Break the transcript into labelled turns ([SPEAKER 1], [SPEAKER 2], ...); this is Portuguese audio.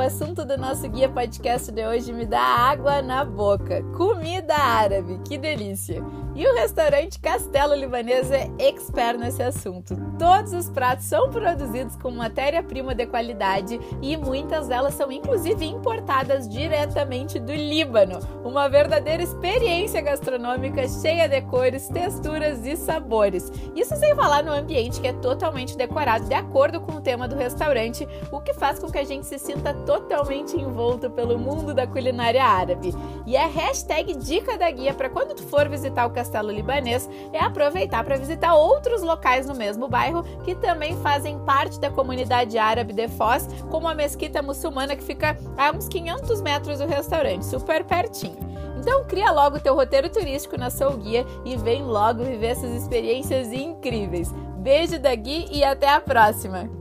[SPEAKER 1] assunto do nosso guia podcast de hoje me dá água na boca. Comida árabe, que delícia! E o restaurante Castelo Libanês é expert nesse assunto. Todos os pratos são produzidos com matéria-prima de qualidade e muitas delas são inclusive importadas diretamente do Líbano. Uma verdadeira experiência gastronômica cheia de cores, texturas e sabores. Isso sem falar no ambiente que é totalmente decorado de acordo com o tema do restaurante, o que faz com que a gente se sinta totalmente envolto pelo mundo da culinária árabe. E a hashtag dica da guia para quando tu for visitar o Castelo Libanês é aproveitar para visitar outros locais no mesmo bairro que também fazem parte da comunidade árabe de Foz, como a mesquita muçulmana que fica a uns 500 metros do restaurante, super pertinho. Então cria logo teu roteiro turístico na Soul Guia e vem logo viver essas experiências incríveis. Beijo da Gui e até a próxima!